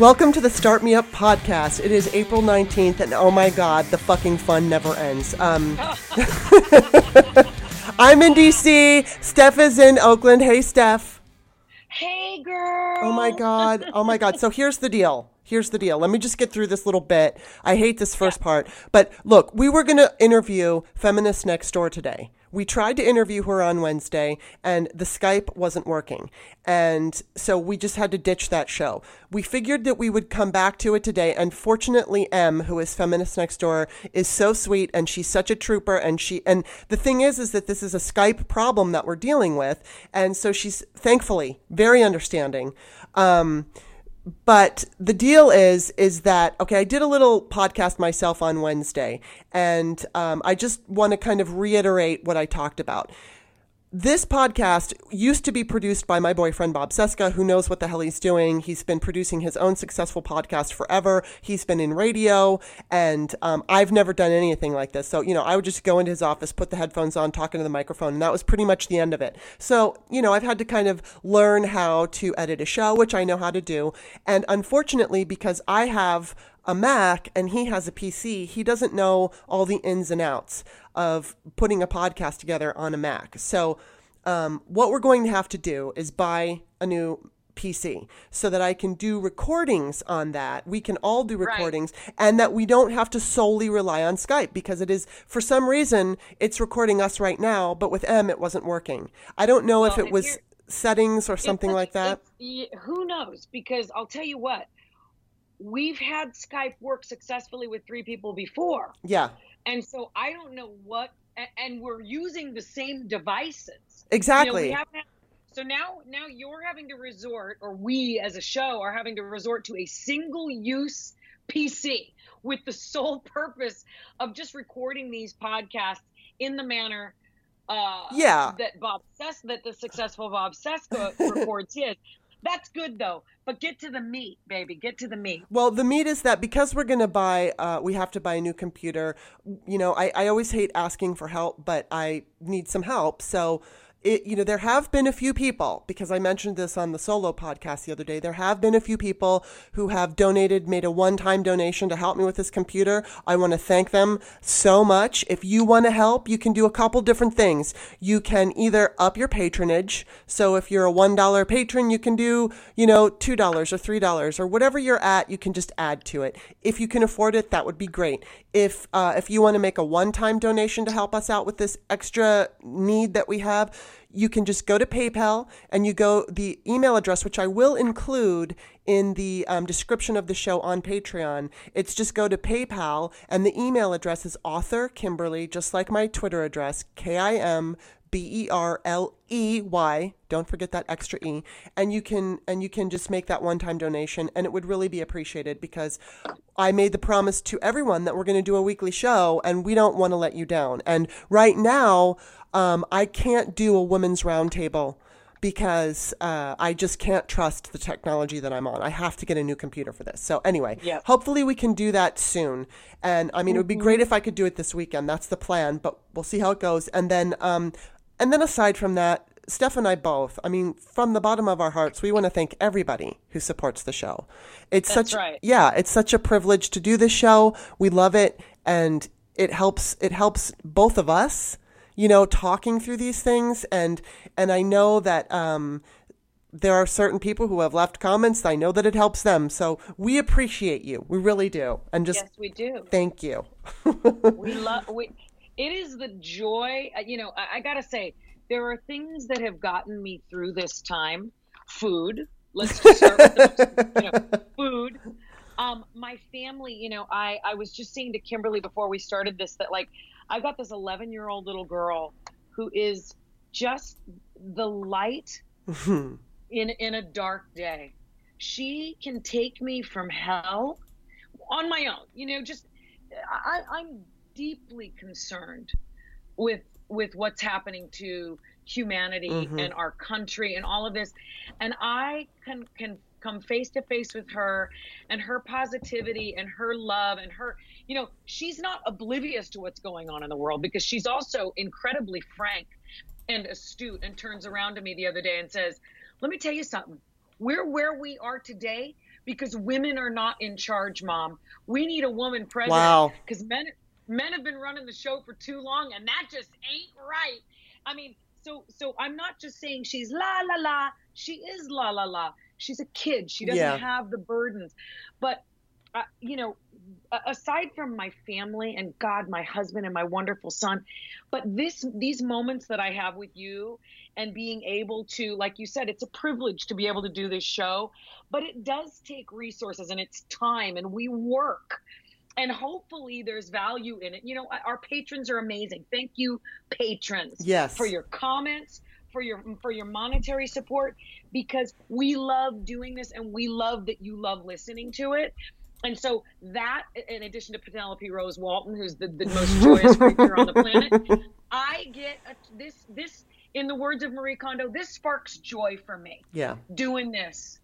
Welcome to the Start Me Up podcast. It is April 19th, and oh my god, the fucking fun never ends. Um, I'm in DC. Steph is in Oakland. Hey, Steph. Hey, girl. Oh my god. Oh my god. So here's the deal. Here's the deal. Let me just get through this little bit. I hate this first part. But look, we were going to interview Feminist Next Door today. We tried to interview her on Wednesday and the Skype wasn't working. And so we just had to ditch that show. We figured that we would come back to it today. And fortunately, M, who is Feminist Next Door, is so sweet and she's such a trooper. And she, and the thing is, is that this is a Skype problem that we're dealing with. And so she's thankfully very understanding. Um, but the deal is is that okay i did a little podcast myself on wednesday and um, i just want to kind of reiterate what i talked about this podcast used to be produced by my boyfriend Bob Cesca, who knows what the hell he's doing. He's been producing his own successful podcast forever. He's been in radio, and um, I've never done anything like this. So, you know, I would just go into his office, put the headphones on, talking to the microphone, and that was pretty much the end of it. So, you know, I've had to kind of learn how to edit a show, which I know how to do. And unfortunately, because I have a Mac and he has a PC, he doesn't know all the ins and outs of putting a podcast together on a Mac. So, um, what we're going to have to do is buy a new PC so that I can do recordings on that. We can all do recordings right. and that we don't have to solely rely on Skype because it is, for some reason, it's recording us right now, but with M, it wasn't working. I don't know well, if it was settings or something like that. Who knows? Because I'll tell you what, we've had Skype work successfully with three people before. Yeah. And so I don't know what, and we're using the same devices. Exactly. You know, so now, now you're having to resort, or we as a show are having to resort to a single-use PC with the sole purpose of just recording these podcasts in the manner uh, yeah. that Bob Cesca, that the successful Bob Cesca records his. That's good though. But get to the meat, baby. Get to the meat. Well, the meat is that because we're to buy, uh, we have to buy a new computer. You know, I, I always hate asking for help, but I need some help. So it, you know, there have been a few people, because I mentioned this on the solo podcast the other day, there have been a few people who have donated, made a one time donation to help me with this computer. I want to thank them so much. If you want to help, you can do a couple different things. You can either up your patronage. So if you're a $1 patron, you can do, you know, $2 or $3 or whatever you're at, you can just add to it. If you can afford it, that would be great. If, uh, if you want to make a one time donation to help us out with this extra need that we have, you can just go to PayPal and you go the email address, which I will include in the um, description of the show on Patreon. It's just go to PayPal and the email address is author Kimberly, just like my Twitter address, K I M B E R L E Y. Don't forget that extra E. And you can and you can just make that one-time donation and it would really be appreciated because I made the promise to everyone that we're going to do a weekly show and we don't want to let you down. And right now, um, I can't do a women's roundtable because uh, I just can't trust the technology that I'm on. I have to get a new computer for this. So anyway, yep. hopefully we can do that soon. And I mean, mm-hmm. it would be mm-hmm. great if I could do it this weekend. That's the plan, but we'll see how it goes. And then, um, and then aside from that, Steph and I both, I mean, from the bottom of our hearts, we want to thank everybody who supports the show. It's That's such, right. yeah, it's such a privilege to do this show. We love it, and it helps. It helps both of us you know, talking through these things. And, and I know that, um, there are certain people who have left comments. I know that it helps them. So we appreciate you. We really do. And just yes, we do. Thank you. we love. We, it is the joy. Uh, you know, I, I, gotta say, there are things that have gotten me through this time. Food. Let's just start with the, you know, food. Um, my family. You know, I I was just saying to Kimberly before we started this that like I've got this 11 year old little girl who is just the light in in a dark day. She can take me from hell on my own. You know, just I, I'm deeply concerned with with what's happening to humanity mm-hmm. and our country and all of this, and I can can come face to face with her and her positivity and her love and her you know, she's not oblivious to what's going on in the world because she's also incredibly frank and astute and turns around to me the other day and says, Let me tell you something. we're where we are today because women are not in charge, mom. We need a woman president. Wow. Because men men have been running the show for too long and that just ain't right. I mean, so so I'm not just saying she's la la la. She is la la la. She's a kid. She doesn't Yeah. have the burdens. But uh, you know, aside from my family and God, my husband and my wonderful son, but this these moments that I have with you and being able to, like you said, it's a privilege to be able to do this show, but it does take resources and it's time and we work. And hopefully there's value in it. You know, our patrons are amazing. Thank you, patrons Yes. for your comments for your for your monetary support because we love doing this and we love that you love listening to it and so that in addition to penelope rose walton who's the, the most joyous creature on the planet i get a, this this in the words of marie kondo this sparks joy for me Yeah. doing this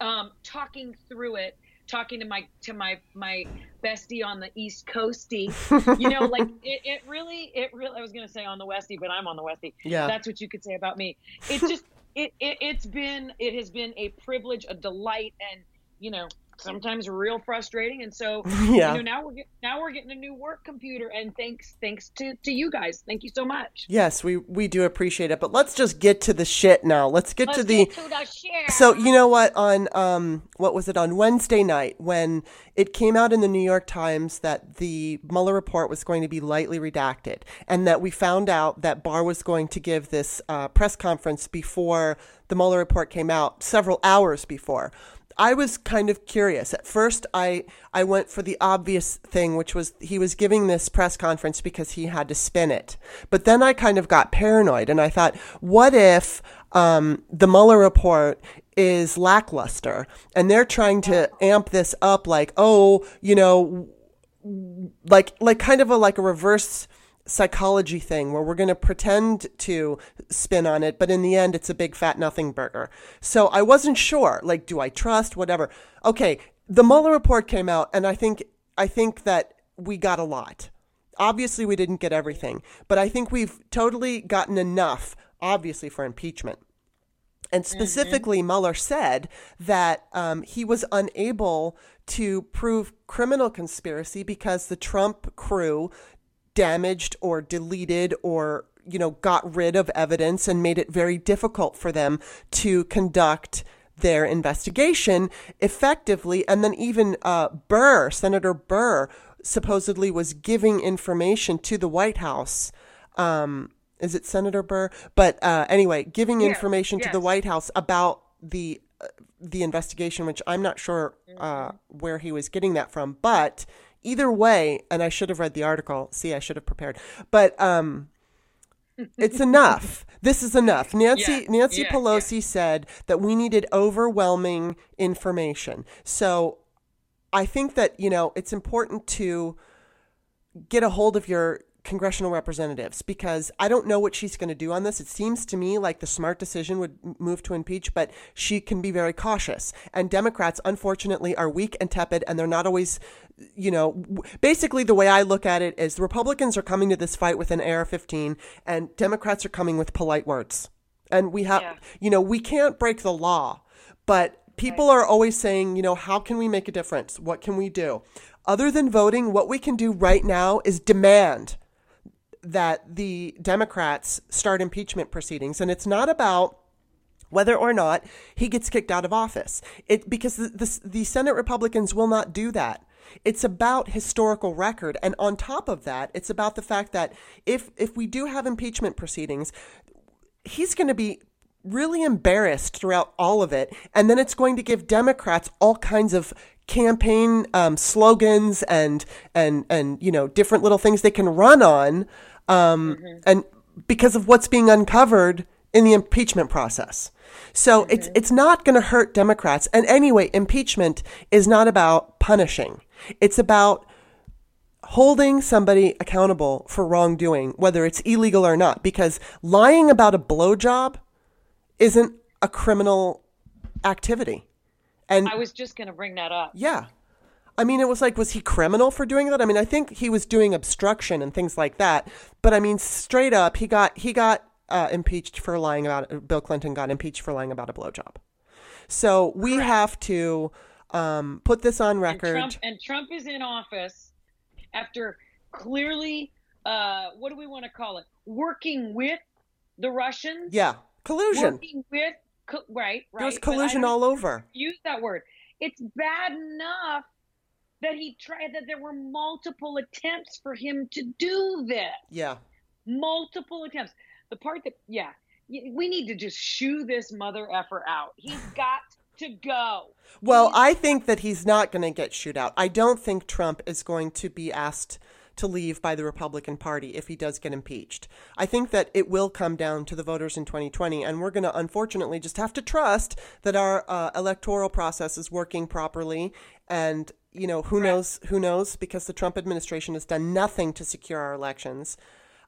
um, talking through it talking to my to my my bestie on the east coasty. You know like it, it really it really i was gonna say on the westie but i'm on the westie. Yeah. that's what you could say about me. It's just it, it it's been it has been a privilege a delight and you know sometimes real frustrating and so Yeah. you know now we're get, now we're getting a new work computer and thanks thanks to to you guys thank you so much Yes, we we do appreciate it, but let's just get to the shit now. Let's get Let's to the get to the. So you know what? On um, what was it on Wednesday night when it came out in the New York Times that the Mueller report was going to be lightly redacted, and that we found out that Barr was going to give this uh, press conference before the Mueller report came out, several hours before. I was kind of curious. At first, I I went for the obvious thing, which was he was giving this press conference because he had to spin it. But then I kind of got paranoid, and I thought, what if um, the Mueller report is lackluster, and they're trying to amp this up, like, oh, you know, like like kind of a like a reverse psychology thing where we're going to pretend to spin on it but in the end it's a big fat nothing burger. So i wasn't sure like do i trust whatever. Okay the Mueller report came out and i think i think that we got a lot. Obviously we didn't get everything but i think we've totally gotten enough obviously for impeachment. And specifically, Mueller said that um, he was unable to prove criminal conspiracy because the Trump crew damaged or deleted or you know got rid of evidence and made it very difficult for them to conduct their investigation effectively. And then even uh, burr senator burr supposedly was giving information to the white house um, is it senator burr? But uh, anyway giving Yes, information to the white house about the uh, the investigation which i'm not sure uh, where he was getting that from. But either way and i should have read the article see i should have prepared but um it's enough. This is enough. Nancy Yeah, Nancy yeah, Pelosi said that we needed overwhelming information. So I think that, you know, it's important to get a hold of your congressional representatives because I don't know what she's going to do on this. It seems to me like the smart decision would move to impeach, but she can be very cautious. And Democrats, unfortunately, are weak and tepid, and they're not always, you know, basically the way I look at it is the Republicans are coming to this fight with an AR 15, and Democrats are coming with polite words. And we have, Yeah. you know, we can't break the law, but people are always saying, you know, how can we make a difference? What can we do? Other than voting, what we can do right now is demand that the Democrats start impeachment proceedings. And it's not about whether or not he gets kicked out of office. It because the, the, the Senate Republicans will not do that. It's about historical record, and on top of that, it's about the fact that if if we do have impeachment proceedings, he's going to be really embarrassed throughout all of it. And then it's going to give Democrats all kinds of campaign um, slogans and, and, and, you know, different little things they can run on. Um, And because of what's being uncovered in the impeachment process. So it's, it's not going to hurt Democrats. And anyway, impeachment is not about punishing. It's about holding somebody accountable for wrongdoing, whether it's illegal or not, because lying about a blowjob isn't a criminal activity. And I was just going to bring that up. yeah. I mean, it was like, was he criminal for doing that? I mean, I think he was doing obstruction and things like that. But I mean, straight up, he got he got uh, impeached for lying about. Bill Clinton got impeached for lying about a blowjob. So we have to um, put this on And record. Trump, and Trump is in office after clearly, uh, what do we want to call it? Working with the Russians. yeah, collusion. Working with, co- right, right. There's collusion all over. Use that word. It's bad enough that he tried that there were multiple attempts for him to do this. Yeah. multiple attempts. The part that, yeah, we need to just shoo this mother effer out. He's got to go. Well, He's- I think that he's not going to get shoot out. I don't think Trump is going to be asked to leave by the Republican Party if he does get impeached. I think that it will come down to the voters in 2020, and we're going to unfortunately just have to trust that our uh, electoral process is working properly. And you know, who knows? Who knows? Because the Trump administration has done nothing to secure our elections.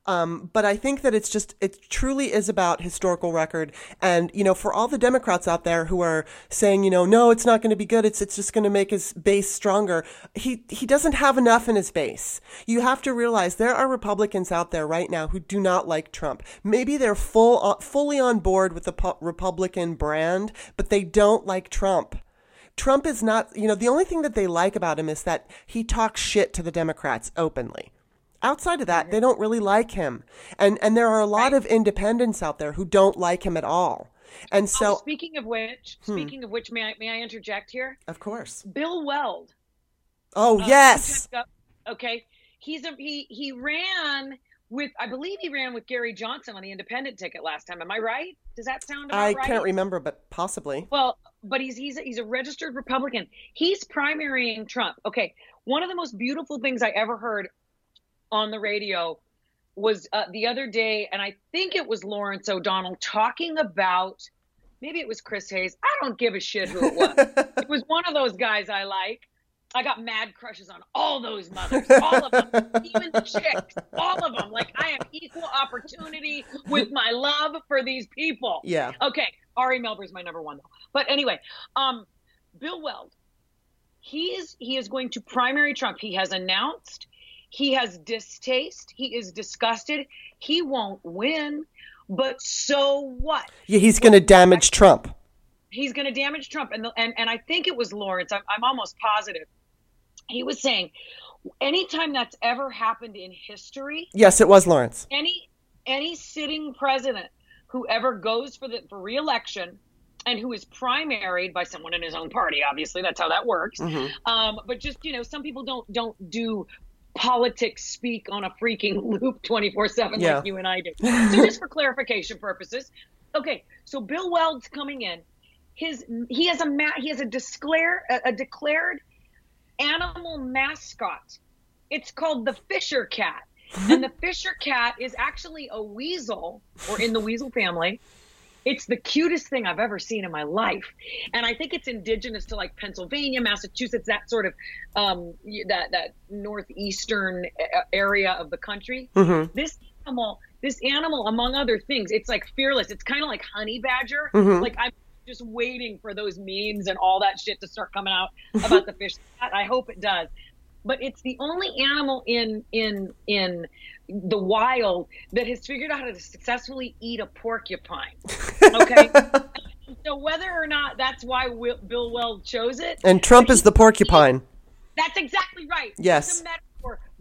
Um, but I think that it's just, it truly is about historical record. And, you know, for all the Democrats out there who are saying, you know, no, it's not going to be good. It's, it's just going to make his base stronger. He, he doesn't have enough in his base. You have to realize there are Republicans out there right now who do not like Trump. Maybe they're full, uh, fully on board with the pu- Republican brand, but they don't like Trump. Trump is not, you know, the only thing that they like about him is that he talks shit to the Democrats openly. Outside of that, they don't really like him. And and there are a lot of independents out there who don't like him at all. And Oh, so, speaking of which, Hmm. speaking of which, may I may I interject here? of course. Bill Weld. Oh, uh, yes. two times up- Okay, he's a he he ran with I believe he ran with Gary Johnson on the independent ticket last time. Am I right? Does that sound about I right? can't remember, but possibly. Well, but he's he's a, he's a registered Republican. He's primarying Trump. Okay, one of the most beautiful things I ever heard on the radio was uh, the other day, and I think it was Lawrence O'Donnell talking about maybe it was Chris Hayes. I don't give a shit who it was. it was one of those guys I like. I got mad crushes on all those mothers, all of them, even the chicks, all of them. Like I have equal opportunity with my love for these people. yeah. Okay, Ari Melber is my number one though. But anyway, um, Bill Weld, he is he is going to primary Trump. He has announced he has distaste. He is disgusted. He won't win, but so what? yeah he's going to damage Trump. He's going to damage Trump, and the, and and I think it was Lawrence. I'm, I'm almost positive. He was saying, anytime that's ever happened in history, Yes, it was Lawrence. any any sitting president who ever goes for the for reelection and who is primaried by someone in his own party obviously that's how that works Mhm. um, but just you know some people don't don't do politics speak on a freaking loop 24 7 Yeah. like you and i do so just for clarification purposes okay so bill weld's coming in his he has a he has a declare a declared animal mascot. It's called the fisher cat. And the fisher cat is actually a weasel or in the weasel family. It's the cutest thing i've ever seen in my life. And i think it's indigenous to like pennsylvania massachusetts that sort of um that that northeastern area of the country. Mhm. this animal this animal among other things it's like fearless. It's kind of like honey badger. Mhm. like i'm just waiting for those memes and all that shit to start coming out about the fish. Cat i hope it does. But it's the only animal in in in the wild that has figured out how to successfully eat a porcupine. Okay? So whether or not that's why Will, bill weld chose it And Trump is the porcupine. that's exactly right. Yes.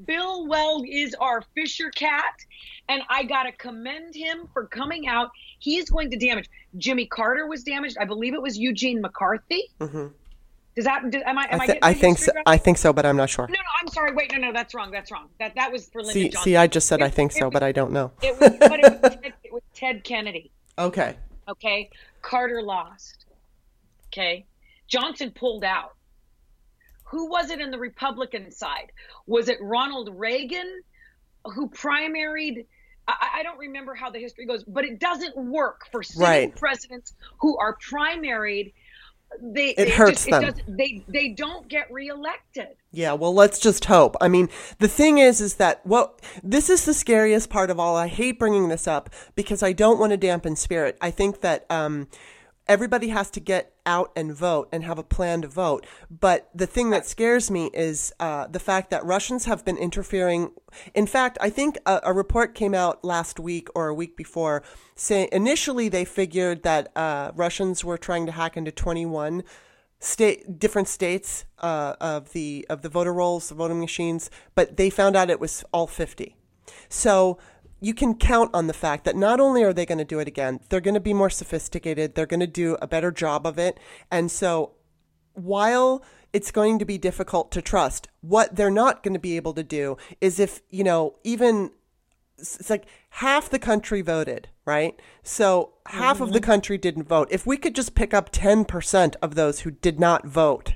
Bill Weld is our Fisher cat, and I gotta commend him for coming out. He is going to damage. Jimmy Carter was damaged. I believe it was Eugene McCarthy. Mhm. Does that? Did, am I? Am I, I, getting I think so. right? I think so, but I'm not sure. No, no. I'm sorry. Wait, no, no. That's wrong. That's wrong. That that was for Lyndon See, Johnson. see, I just said I think it so, was- but I don't know. It was, but it was, Ted, it was Ted Kennedy. Okay. Okay, Carter lost. Okay, Johnson pulled out. Who was it in the Republican side? Was it Ronald Reagan who primaried? I, I don't remember how the history goes, but it doesn't work for sitting Right. presidents who are primaried. They It they hurts just, them. doesn't- they they don't get reelected. Yeah, well, let's just hope. I mean, the thing is, is that what this is the scariest part of all. I hate bringing this up because I don't want to dampen spirit. I think that um, everybody has to get out and vote and have a plan to vote. But the thing that scares me is uh, the fact that Russians have been interfering. In fact, I think a, a, report came out last week or a week before saying initially they figured that uh, Russians were trying to hack into 21 state different states uh, of the of the voter rolls, the voting machines, but they found out it was all 50. So you can count on the fact that not only are they going to do it again, they're going to be more sophisticated, they're going to do a better job of it. And so while it's going to be difficult to trust, what they're not going to be able to do is if, you know, even it's like half the country voted, right? So half mm-hmm. of the mm-hmm. country didn't vote. If we could just pick up 10% of those who did not vote,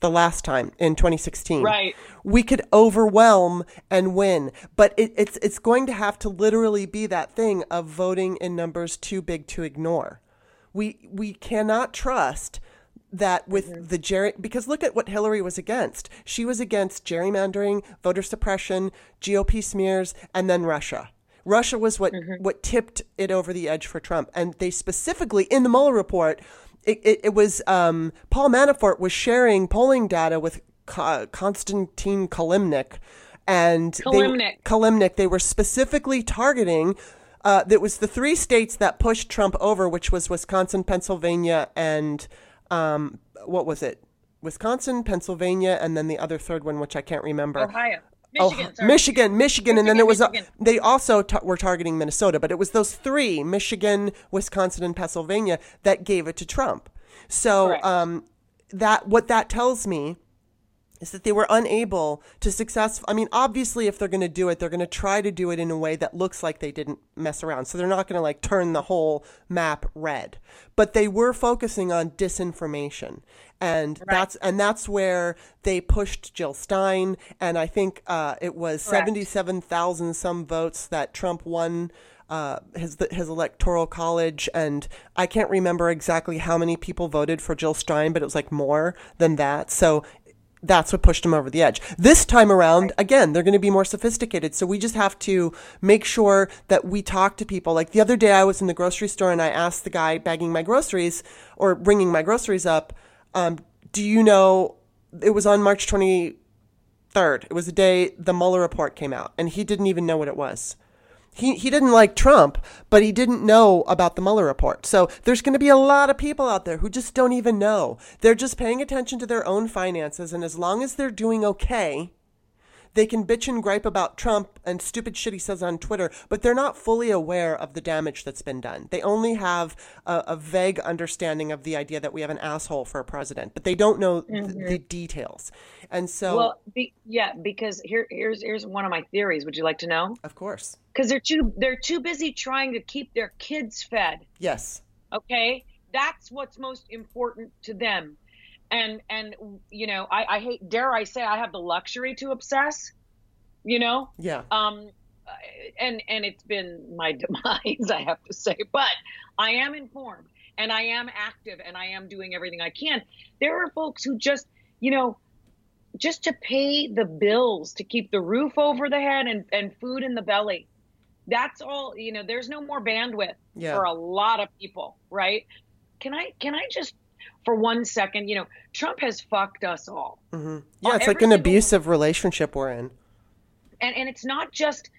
the last time in 2016. Right. We could overwhelm and win, but it, it's it's going to have to literally be that thing of voting in numbers too big to ignore. We we cannot trust that with mm-hmm. the Jerry because look at what Hillary was against. She was against gerrymandering, voter suppression, GOP smears, and then Russia. Russia was what mm-hmm. what tipped it over the edge for Trump, and they specifically in the Mueller report it, it, it was um, Paul Manafort was sharing polling data with Konstantin Kilimnik, and Kilimnik. They, Kilimnik, they were specifically targeting. Uh, that was the three states that pushed Trump over, which was Wisconsin, Pennsylvania, and um, what was it? Wisconsin, Pennsylvania, and then the other third one, which I can't remember. Ohio. Michigan, oh, Michigan, Michigan, and then there was a, they also were targeting Minnesota, but it was those three: Michigan, Wisconsin, and Pennsylvania that gave it to Trump. So um, that what that tells me is that they were unable to success. I mean, obviously, if they're going to do it, they're going to try to do it in a way that looks like they didn't mess around. So they're not going to like turn the whole map red. But they were focusing on disinformation, and right. that's and that's where they pushed Jill Stein. And I think uh, it was seventy-seven thousand some votes that Trump won. Uh, his his electoral college, and I can't remember exactly how many people voted for Jill Stein, but it was like more than that. So that's what pushed them over the edge. This time around, again, they're going to be more sophisticated. So we just have to make sure that we talk to people. Like the other day, I was in the grocery store and I asked the guy bagging my groceries or bringing my groceries up, um, do you know it was on March 23rd? It was the day the Mueller report came out, and he didn't even know what it was he, he didn't like Trump, but he didn't know about the Mueller report. So there's going to be a lot of people out there who just don't even know. They're just paying attention to their own finances, and as long as they're doing okay, they can bitch and gripe about Trump and stupid shit he says on Twitter, but they're not fully aware of the damage that's been done. They only have a, a vague understanding of the idea that we have an asshole for a president, but they don't know mm-hmm. th- the details. And so, well, be, yeah, because here, here's here's one of my theories. Would you like to know? Of course. Because they're too they're too busy trying to keep their kids fed. Yes. Okay, that's what's most important to them and and you know I, I hate dare i say i have the luxury to obsess you know? Yeah. Um and and it's been my demise i have to say but i am informed and i am active and i am doing everything i can. There are folks who just you know just to pay the bills to keep the roof over the head and, and food in the belly. That's all you know there's no more bandwidth yeah. for a lot of people right? Can i can i just for one second. You know, Trump has fucked us all. Mm-hmm. Yeah, it's like an abusive relationship we're in. And and it's not just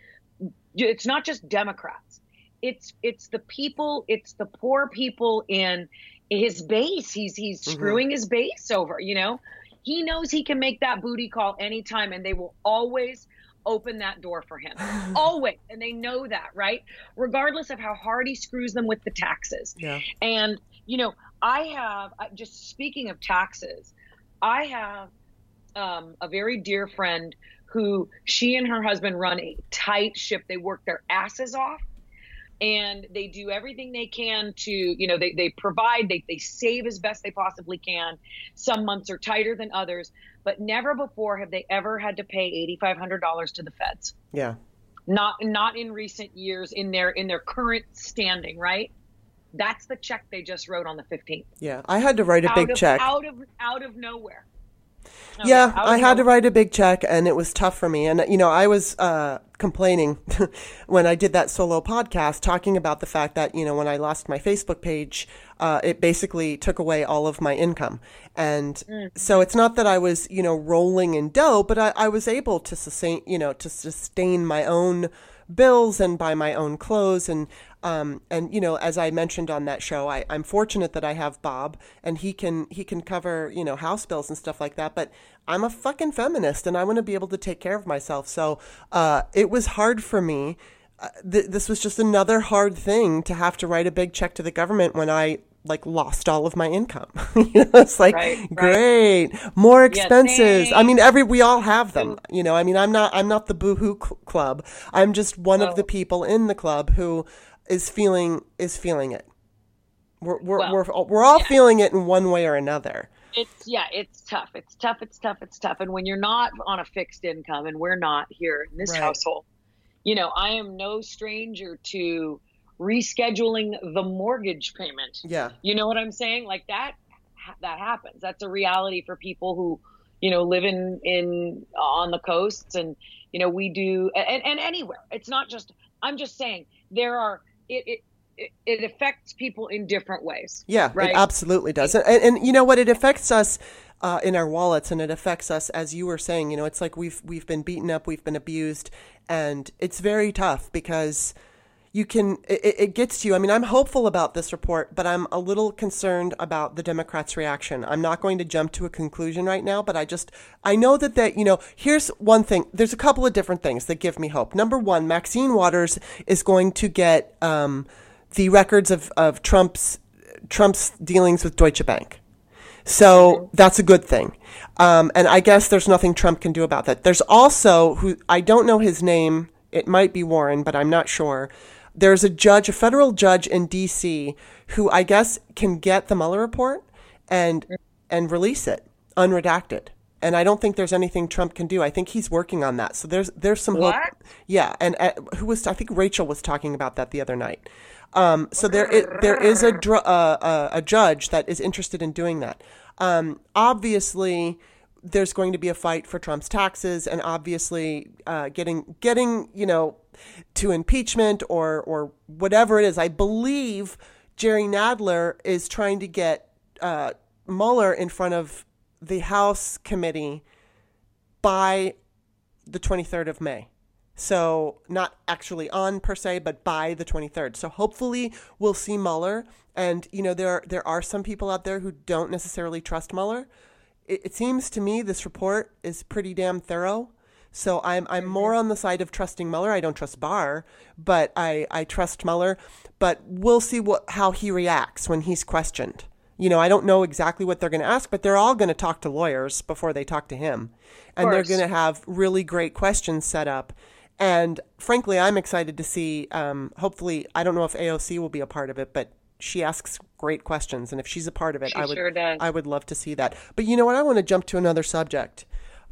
it's not just Democrats. It's it's the people. It's the poor people in his base. He's he's mm-hmm. screwing his base over. You know, he knows he can make that booty call anytime, and they will always open that door for him. Always. And they know that, right? Regardless of how hard he screws them with the taxes. Yeah. And, you know, I have just speaking of taxes, I have um, a very dear friend who she and her husband run a tight ship. They work their asses off and they do everything they can to, you know, they, they provide, they, they save as best they possibly can. Some months are tighter than others, but never before have they ever had to pay $8,500 to the feds. Yeah. Not, not in recent years in their, in their current standing, right? That's the check they just wrote on the 15th. Yeah, I had to write a out big of, check out of out of nowhere. No, yeah, I had to write a big check, and it was tough for me. And you know, I was uh, complaining when I did that solo podcast, talking about the fact that you know when I lost my Facebook page, uh, it basically took away all of my income, and so it's not that I was you know rolling in dough, but I, I was able to sustain you know to sustain my own bills and buy my own clothes. And um, and you know as I mentioned on that show I, I'm fortunate that I have Bob and he can he can cover you know house bills and stuff like that. But I'm a fucking feminist and I want to be able to take care of myself. So uh, it was hard for me. Uh, th- this was just another hard thing to have to write a big check to the government when I like lost all of my income you know it's like Right, right. great more expenses I mean every we all have them you know i mean i'm not i'm not the boohoo cl- club i'm just one of the Oh. people in the club who is feeling is feeling it we're we're Well, we're, we're all yeah. feeling it in one way or another It's yeah, it's tough. It's tough. It's tough. It's tough. And when you're not on a fixed income, and we're not here in this Right. household, you know, I am no stranger to rescheduling the mortgage payment. yeah You know what I'm saying? Like that that happens. That's a reality for people who, you know, live in in on the coasts and you know, we do and, and anywhere. It's not just I'm just saying there are it it it, affects people in different ways. Yeah, Right. it absolutely does. And, and, and you know what? It affects us uh, in our wallets, and it affects us, as you were saying. You know, it's like we've we've been beaten up, we've been abused, and it's very tough because you can it, it- gets to you. I mean, I'm hopeful about this report, but I'm a little concerned about the Democrats' reaction. I'm not going to jump to a conclusion right now, but I just I know that that you know here's one thing. There's a couple of different things that give me hope. Number one, Maxine Waters is going to get um, the records of of Trump's Trump's dealings with Deutsche Bank. So that's a good thing. Um, and I guess there's nothing Trump can do about that. There's also who I don't know his name. It might be Warren, but I'm not sure. There's a judge, a federal judge in D.C. who I guess can get the Mueller report and and release it unredacted. And I don't think there's anything Trump can do. I think he's working on that. So there's there's some hope. Yeah, and uh, who was I think Rachel was talking about that the other night. Um, so there there is a dr- uh, uh, a judge that is interested in doing that. Um, obviously, there's going to be a fight for Trump's taxes, and obviously, uh, getting getting you know to impeachment or or whatever it is. I believe Jerry Nadler is trying to get uh, Mueller in front of the House committee by the 23rd of May. So, not actually on per se, but by the 23rd. So, hopefully, we'll see Mueller. And, you know, there, there are some people out there who don't necessarily trust Mueller. It, it seems to me this report is pretty damn thorough. So, I'm, I'm more on the side of trusting Mueller. I don't trust Barr, but I, I trust Mueller. But we'll see what, how he reacts when he's questioned. You know, I don't know exactly what they're going to ask, but they're all going to talk to lawyers before they talk to him. And they're going to have really great questions set up. And frankly, I'm excited to see. Um, hopefully, I don't know if AOC will be a part of it, but she asks great questions, and if she's a part of it, She I would sure. I would love to see that. But you know what? I want to jump to another subject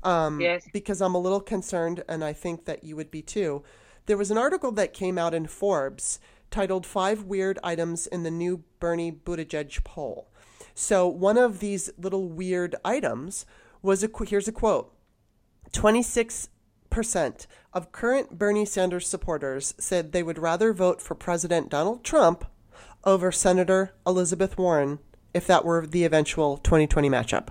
um, Yes. because I'm a little concerned, and I think that you would be too. There was an article that came out in Forbes titled Five Weird Items in the New Bernie Buttigieg Poll. So, one of these little weird items was a here's a quote 26% of current Bernie Sanders supporters said they would rather vote for President Donald Trump over Senator Elizabeth Warren if that were the eventual 2020 matchup.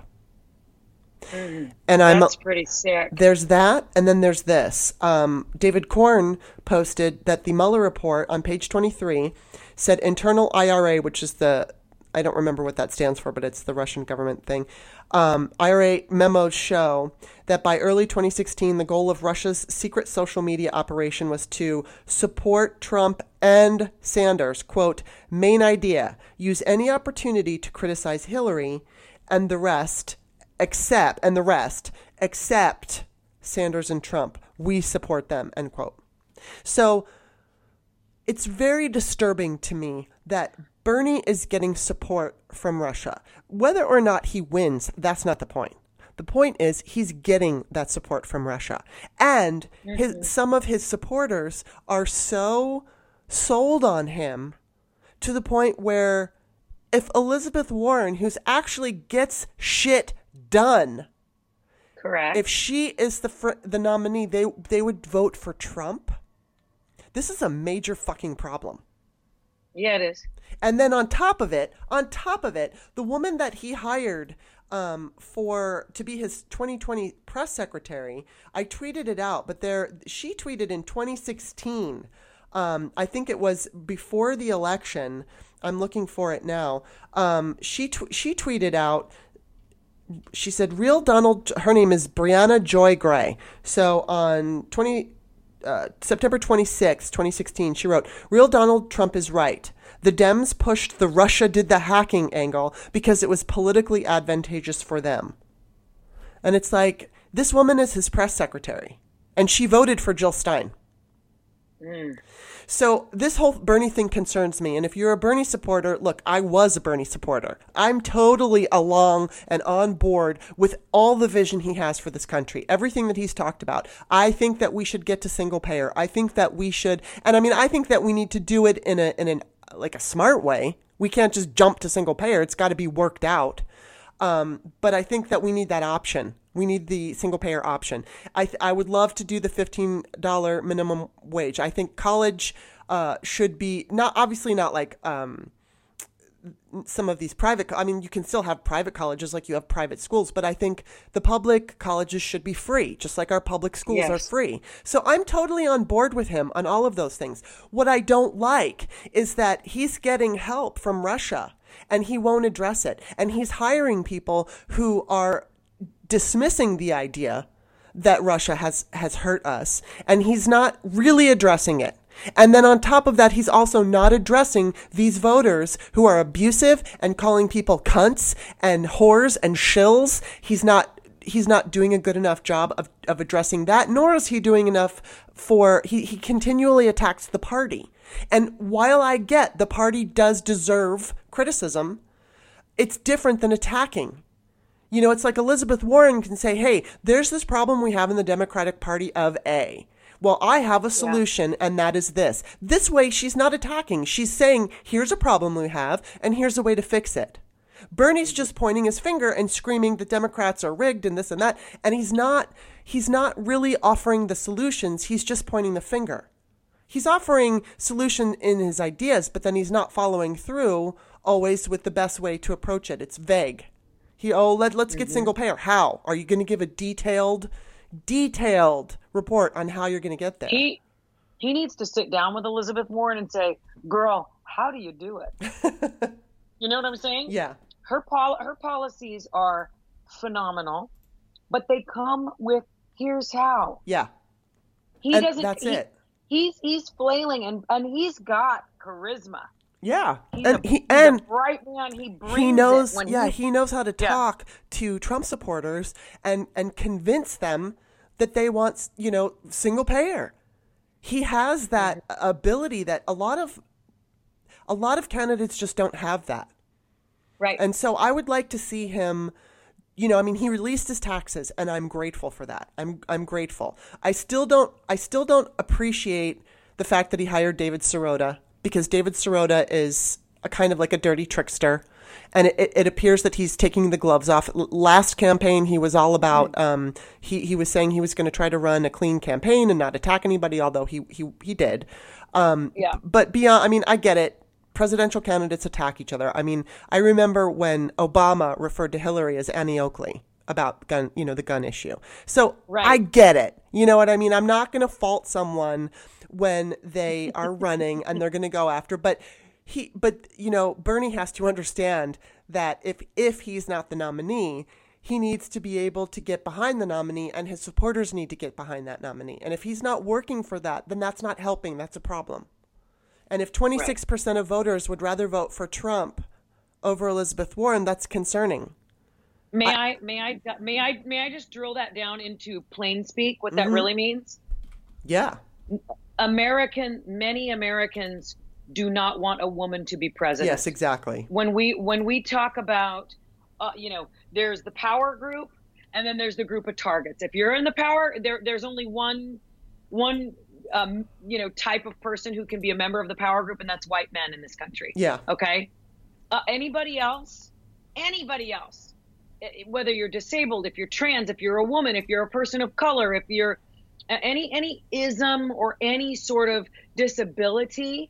And I'm That's pretty sick. there's that, and then there's this. Um, David Corn posted that the Mueller report on page 23 said internal IRA, which is the I don't remember what that stands for, but it's the Russian government thing. Um, IRA memos show that by early 2016, the goal of Russia's secret social media operation was to support Trump and Sanders. Quote, main idea use any opportunity to criticize Hillary and the rest except and the rest except Sanders and Trump. We support them. End quote. So it's very disturbing to me that Bernie is getting support from Russia. Whether or not he wins, that's not the point. The point is he's getting that support from Russia. And his, some of his supporters are so sold on him to the point where if Elizabeth Warren, who's actually gets shit done, Correct. If she is the fr- the nominee, they they would vote for Trump. This is a major fucking problem. yeah, it is. And then on top of it, on top of it, the woman that he hired um, for to be his 2020 press secretary, I tweeted it out, but there she tweeted in 2016. Um, I think it was before the election. I'm looking for it now. Um, she tw- she tweeted out. She said, "Real Donald." Her name is Briahna Joy Gray. So on 20 uh, September 26, 2016, she wrote, Real Donald Trump is right. The Dems pushed the Russia did the hacking angle because it was politically advantageous for them. And it's like, this woman is his press secretary, and she voted for Jill Stein. So this whole Bernie thing concerns me. And if you're a Bernie supporter, look, I was a Bernie supporter. I'm totally along and on board with all the vision he has for this country, everything that he's talked about. I think that we should get to single payer. I think that we should, and I mean, I think that we need to do it in a in an like a smart way. We can't just jump to single payer. It's got to be worked out. Um, but I think that we need that option. We need the single payer option. I, th- I would love to do the $15 minimum wage. I think college uh, should be not obviously not like um, some of these private. I mean, you can still have private colleges like you have private schools, but I think the public colleges should be free, just like our public schools are free. So I'm totally on board with him on all of those things. What I don't like is that he's getting help from Russia and he won't address it. And he's hiring people who are dismissing the idea that Russia has has hurt us and he's not really addressing it. And then on top of that he's also not addressing these voters who are abusive and calling people cunts and whores and shills. He's not he's not doing a good enough job of, of addressing that, nor is he doing enough for he, he continually attacks the party. And while I get the party does deserve criticism, it's different than attacking. You know, it's like Elizabeth Warren can say, hey, there's this problem we have in the Democratic Party of A. Well, I have a solution, and that is this. This way, she's not attacking. She's saying, here's a problem we have, and here's a way to fix it. Bernie's mm-hmm. just pointing his finger and screaming that Democrats are rigged and this and that, and he's not he's not really offering the solutions, he's just pointing the finger. He's offering solution in his ideas, but then he's not following through always with the best way to approach it. It's vague. He oh let let's get mm-hmm. single payer. How? Are you going to give a detailed detailed report on how you're going to get there? He he needs to sit down with Elizabeth Warren and say, "Girl, how do you do it?" you know what I'm saying? yeah. Her pol- her policies are phenomenal, but they come with here's how. Yeah. He And doesn't. that's he- it. He's he's flailing and and he's got charisma. Yeah. He's, and a, he and man. He brings he knows yeah he- he knows how to Yeah. talk to trump supporters and and convince them that they want you know single payer he has that Mm-hmm. ability that a lot of a lot of candidates just don't have that right. and so i would like to see him you know i mean he released his taxes and i'm grateful for that i'm i'm grateful i still don't i still don't appreciate the fact that he hired david sirota because david sirota is a kind of like a dirty trickster and it, it appears that he's taking the gloves off. Last campaign, he was all about. Um, he he was saying he was going to try to run a clean campaign and not attack anybody, although he he he did. Um, Yeah. But beyond, I mean, I get it. Presidential candidates attack each other. I mean, I remember when Obama referred to Hillary as Annie Oakley about gun, you know, the gun issue. So Right. I get it. You know what I mean? I'm not going to fault someone when they are running and they're going to go after, but he, but you know, Bernie has to understand that if if he's not the nominee, he needs to be able to get behind the nominee, and his supporters need to get behind that nominee. And if he's not working for that, then that's not helping. That's a problem. And if 26% of voters would rather vote for Trump over Elizabeth Warren, that's concerning. May I, may I may I may I just drill that down into plain speak what that Mm-hmm. really means? Yeah. American many Americans do not want a woman to be president. Yes, exactly. When we when we talk about uh, you know, there's the power group and then there's the group of targets. If you're in the power, there there's only one one um, you know, type of person who can be a member of the power group and that's white men in this country. Yeah. Okay? Uh, anybody else? Anybody else whether you're disabled, if you're trans, if you're a woman, if you're a person of color, if you're any any ism or any sort of disability,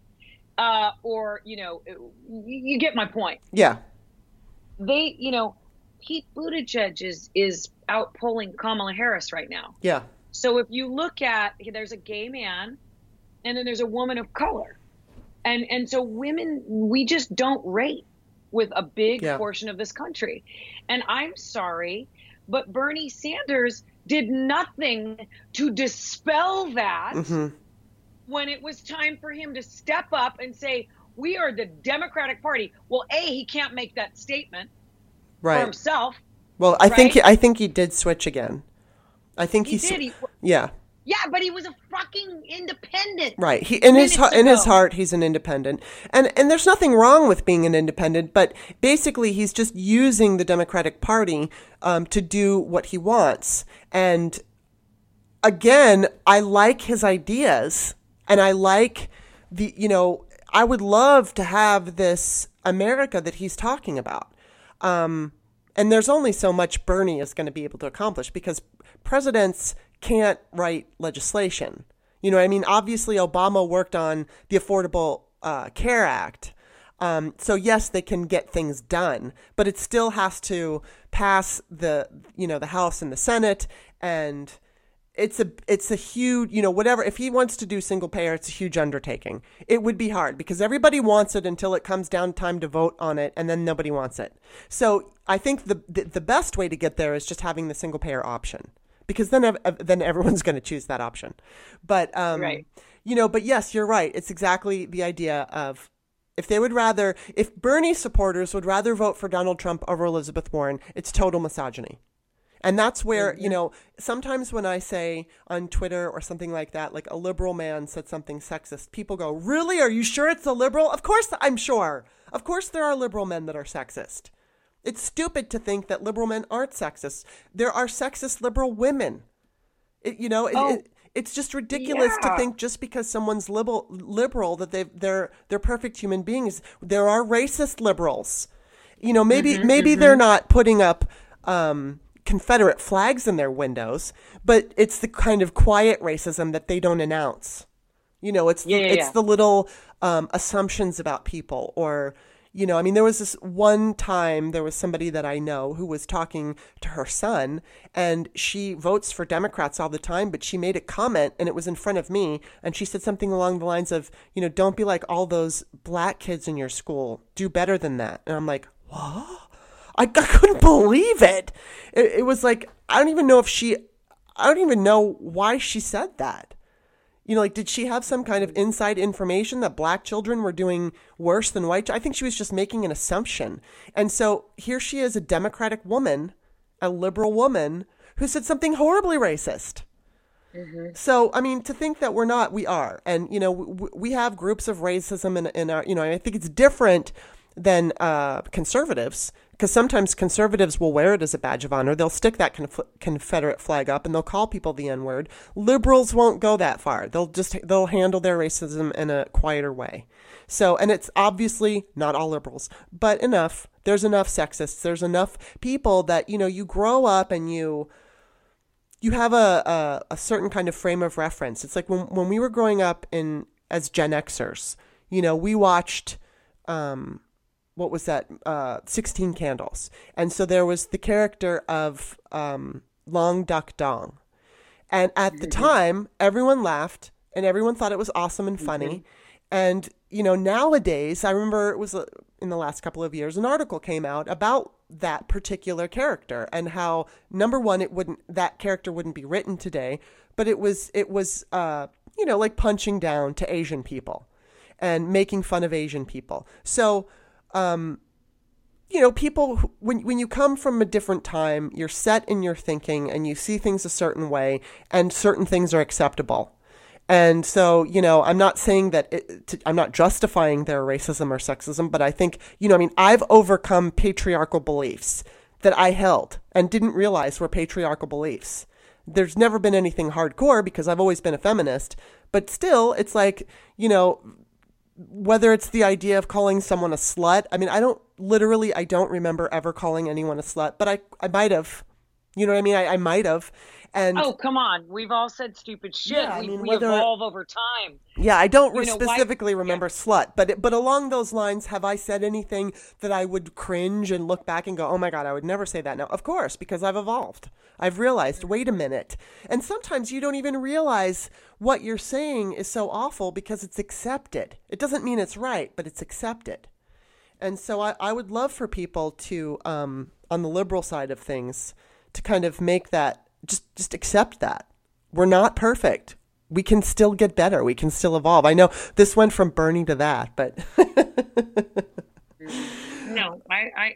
uh, or you know, you, you get my point. Yeah. They, you know, Pete Buttigieg is is out polling Kamala Harris right now. Yeah. So if you look at there's a gay man, and then there's a woman of color, and and so women we just don't rate with a big Yeah. portion of this country, and I'm sorry, but Bernie Sanders did nothing to dispel that hmm when it was time for him to step up and say, We are the Democratic Party. Well, A, he can't make that statement for Right. himself. Well, I think he. I think he did switch again. I think He he's did. He, yeah. Yeah, but he was a fucking independent. Right. He in his hu- in his heart he's an independent. And and there's nothing wrong with being an independent, but basically he's just using the Democratic Party um, to do what he wants. And again, I like his ideas and I like the you know, I would love to have this America that he's talking about. Um, and there's only so much Bernie is going to be able to accomplish because presidents can't write legislation. You know, I mean, obviously Obama worked on the Affordable uh, Care Act. Um, so yes, they can get things done, but it still has to pass the you know the House and the Senate, and it's a it's a huge you know whatever if he wants to do single payer it's a huge undertaking it would be hard because everybody wants it until it comes down time to vote on it and then nobody wants it so i think the the, the best way to get there is just having the single payer option because then then everyone's going to choose that option but um Right. you know but yes you're right it's exactly the idea of if they would rather if bernie supporters would rather vote for donald trump over elizabeth warren it's total misogyny and that's where, you know, sometimes when I say on Twitter or something like that, like a liberal man said something sexist, people go, Really? Are you sure it's a liberal? Of course I'm sure. Of course there are liberal men that are sexist. It's stupid to think that liberal men aren't sexist. There are sexist liberal women. It, you know, it, Oh, it, it's just ridiculous to think just because someone's liberal, liberal that they they're they're perfect human beings. There are racist liberals. You know, maybe Mm-hmm, maybe they're not putting up um, Confederate flags in their windows, but it's the kind of quiet racism that they don't announce. You know, it's Yeah, yeah, it's yeah. the little um, assumptions about people, or you know, I mean, there was this one time there was somebody that I know who was talking to her son, and she votes for Democrats all the time, but she made a comment, and it was in front of me, and she said something along the lines of, you know, don't be like all those black kids in your school, do better than that, and I'm like, what? I, I couldn't believe it. it. It was like I don't even know if she, I don't even know why she said that. You know, like did she have some kind of inside information that black children were doing worse than white? I think she was just making an assumption. And so here she is, a Democratic woman, a liberal woman, who said something horribly racist. So, I mean, to think that we're not, we are. And, you know, w- we have groups of racism in, in our, you know, I think it's different than uh, conservatives because sometimes conservatives will wear it as a badge of honor. They'll stick that conf- Confederate flag up and they'll call people the N word. Liberals won't go that far. They'll just, they'll handle their racism in a quieter way. So, and it's obviously not all liberals, but enough. There's enough sexists. There's enough people that, you know, you grow up and you, you have a, a, a certain kind of frame of reference. It's like when, when we were growing up in as Gen Xers, you know, we watched, um, what was that? Uh, 16 Candles. And so there was the character of um, Long Duck Dong. And at the time, everyone laughed and everyone thought it was awesome and funny. And, you know, nowadays, I remember it was uh, in the last couple of years, an article came out about that particular character and how, number one, it wouldn't, that character wouldn't be written today, but it was, it was, uh, you know, like punching down to Asian people and making fun of Asian people. So, um, you know, people who- when when you come from a different time, you're set in your thinking and you see things a certain way, and certain things are acceptable. And so, you know, I'm not saying that it, to, I'm not justifying their racism or sexism, but I think, you know, I mean, I've overcome patriarchal beliefs that I held and didn't realize were patriarchal beliefs. There's never been anything hardcore because I've always been a feminist, but still, it's like, you know, whether it's the idea of calling someone a slut. I mean, I don't literally I don't remember ever calling anyone a slut, but I I might have. You know what I mean? I, I might have. And Oh, come on. We've all said stupid shit. Yeah, I we mean, we whether- evolve over time. yeah, I don't You know, why- specifically remember slut, but it, but along those lines, have I said anything that I would cringe and look back and go, "Oh my god, I would never say that." now." of course, because I've evolved. I've realized, wait a minute. And sometimes you don't even realize what you're saying is so awful because it's accepted. It doesn't mean it's right, but it's accepted. And so I, I would love for people to, um, on the liberal side of things, to kind of make that just just accept that we're not perfect. We can still get better. We can still evolve. I know this went from Bernie to that, but No, I, I,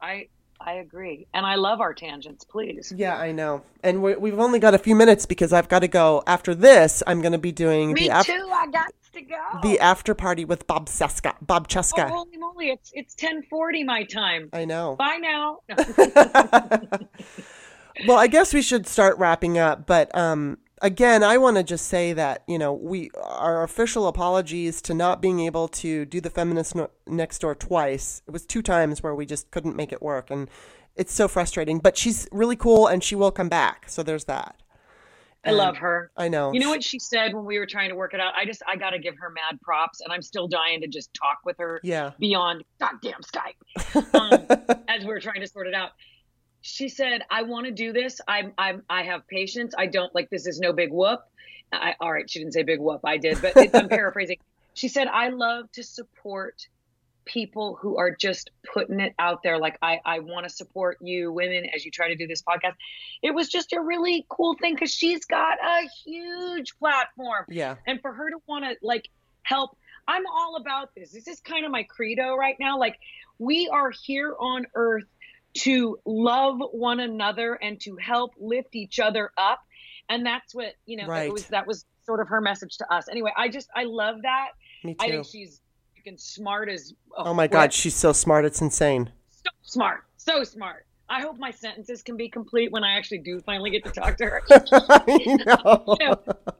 I, I agree, and I love our tangents. Please. yeah, I know. And we, we've only got a few minutes because I've got to go. After this, I'm going to be doing Me the af- too. I got to go. the after party with Bob Cesca. Bob oh, holy moly! It's it's ten forty my time. I know. Bye now. well, I guess we should start wrapping up, but um, again, I want to just say that you know we our official apologies to not being able to do the feminist no- next door twice. It was two times where we just couldn't make it work, and it's so frustrating. But she's really cool, and she will come back. So there's that. I love her. I know. You know what she said when we were trying to work it out? I just I got to give her mad props, and I'm still dying to just talk with her Yeah. beyond goddamn Skype um, as we are trying to sort it out. She said, "I want to do this. I'm I'm I have patience. I don't like this. Is no big whoop." I, all right, she didn't say big whoop. I did, but I'm paraphrasing. She said, "I love to support." people who are just putting it out there like i i want to support you women as you try to do this podcast it was just a really cool thing because she's got a huge platform Yeah. and for her to want to like help i'm all about this this is kind of my credo right now like we are here on earth to love one another and to help lift each other up and that's what you know Right. was that was sort of her message to us anyway i just i love that Me too. i think she's freaking smart as a Oh my. God, she's so smart. It's insane. so smart so smart i hope my sentences can be complete when i actually do finally get to talk to her you know,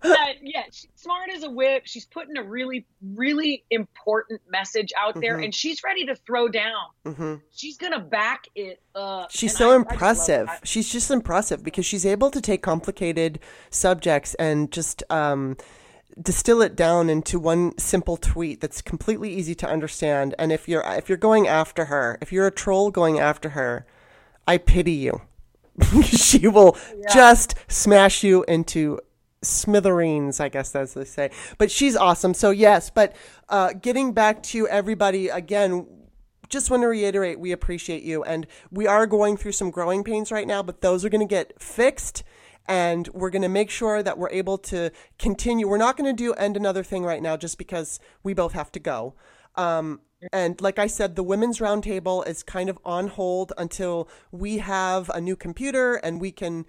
that, yeah, she's smart as a whip. She's putting a really, really important message out there, Mhm. and she's ready to throw down. hmm She's gonna back it up. She's so I- I just impressive. she's just impressive because she's able to take complicated subjects and just um, distill it down into one simple tweet that's completely easy to understand. And if you're if you're going after her, if you're a troll going after her, I pity you. she will just smash you into smithereens, I guess as they say. But she's awesome. So yes, but uh, getting back to everybody again, just want to reiterate we appreciate you and we are going through some growing pains right now but those are going to get fixed and we're going to make sure that we're able to continue we're not going to do end another thing right now just because we both have to go um, and like i said the women's roundtable is kind of on hold until we have a new computer and we can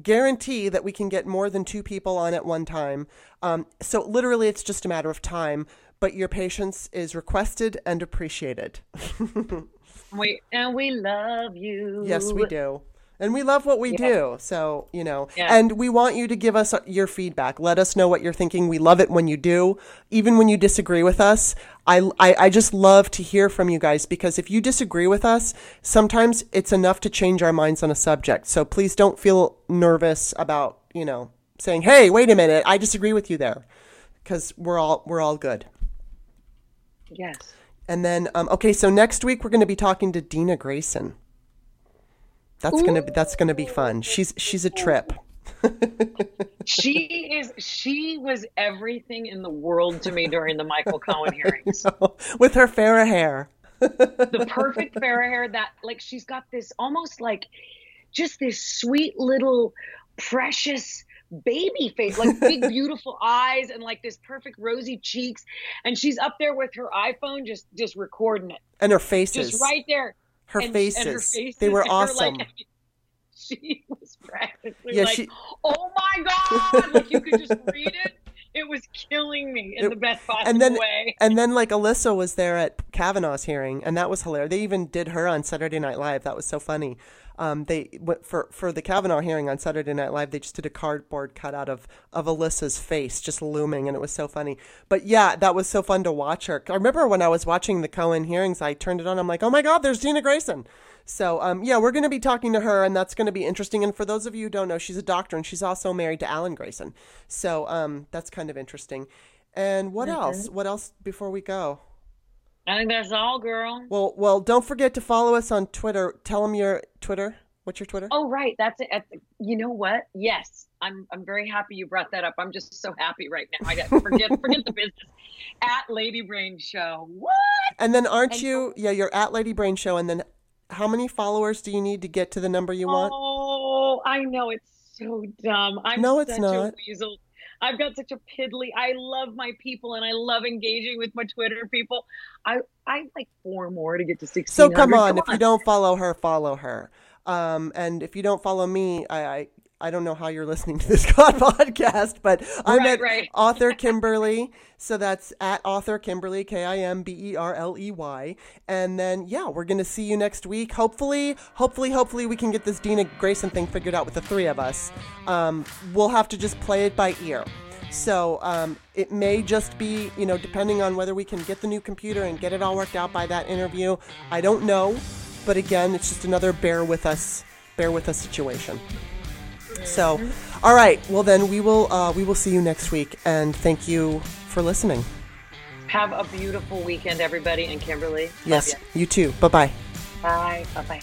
guarantee that we can get more than two people on at one time. Um, so literally, it's just a matter of time. But your patience is requested and appreciated. We and we love you. Yes, we do. And we love what we do. So, you know, Yeah. and we want you to give us your feedback. Let us know what you're thinking. We love it when you do. Even when you disagree with us, I, I, I just love to hear from you guys because if you disagree with us, sometimes it's enough to change our minds on a subject. So please don't feel nervous about, you know, saying, hey, wait a minute, I disagree with you there. Because we're all, we're all good. Yes. And then, um, okay, so next week we're going to be talking to Dena Grayson. That's gonna be that's gonna be fun. She's she's a trip. She is. She was everything in the world to me during the Michael Cohen hearings. with her fair hair. the perfect fair hair that like she's got this almost like just this sweet little precious baby face like big beautiful eyes and like this perfect rosy cheeks and she's up there with her iPhone just just recording it And her faces. just right there Her and, faces. and her faces They were awesome. like, she was practically Yeah, like she- oh my god like you could just read it it was killing me in It- the best possible and then way. and then like Alyssa was there at Kavanaugh's hearing, and that was hilarious. They even did her on Saturday Night Live. That was so funny. Um, they went for for the Kavanaugh hearing on Saturday Night Live. They just did a cardboard cutout of of Alyssa's face just looming, and it was so funny. But yeah, that was so fun to watch her. I remember when I was watching the Cohen hearings, I turned it on. I'm like, oh my god, there's Dena Grayson. So um, yeah, we're going to be talking to her, and that's going to be interesting. And for those of you who don't know, she's a doctor, and she's also married to Alan Grayson. So um, that's kind of interesting. And what else? What else before we go? I think that's all, girl. Well, well, don't forget to follow us on Twitter. Tell them your Twitter. What's your Twitter? Oh, right. That's it. That's- You know what? Yes, I'm. I'm very happy you brought that up. I'm just so happy right now. I got forget forget the business. At Lady Brain Show. What? And then aren't and you? Yeah, you're at Lady Brain Show. And then how many followers do you need to get to the number you want? Oh, I know it's so dumb. I'm No, it's such not. a weasel. I've got such a piddly. I love my people and I love engaging with my Twitter people. I I like four more to get to sixteen. So come on, if you don't follow her, follow her. Um, and if you don't follow me, I, I I don't know how you're listening to this God podcast, but I'm Right, at right. author Kimberly. So that's at author Kimberly, K I M B E R L E Y. And then yeah, we're gonna see you next week. Hopefully, hopefully, hopefully we can get this Dena Grayson thing figured out with the three of us. Um, we'll have to just play it by ear. So um, it may just be, you know, depending on whether we can get the new computer and get it all worked out by that interview. I don't know, but again, it's just another bear with us, bear with us situation. So, all right. Well, then we will uh, we will see you next week, and thank you for listening. have a beautiful weekend, everybody, and Kimberly. Yes, ya. you too. Bye bye. Bye. Bye. Bye.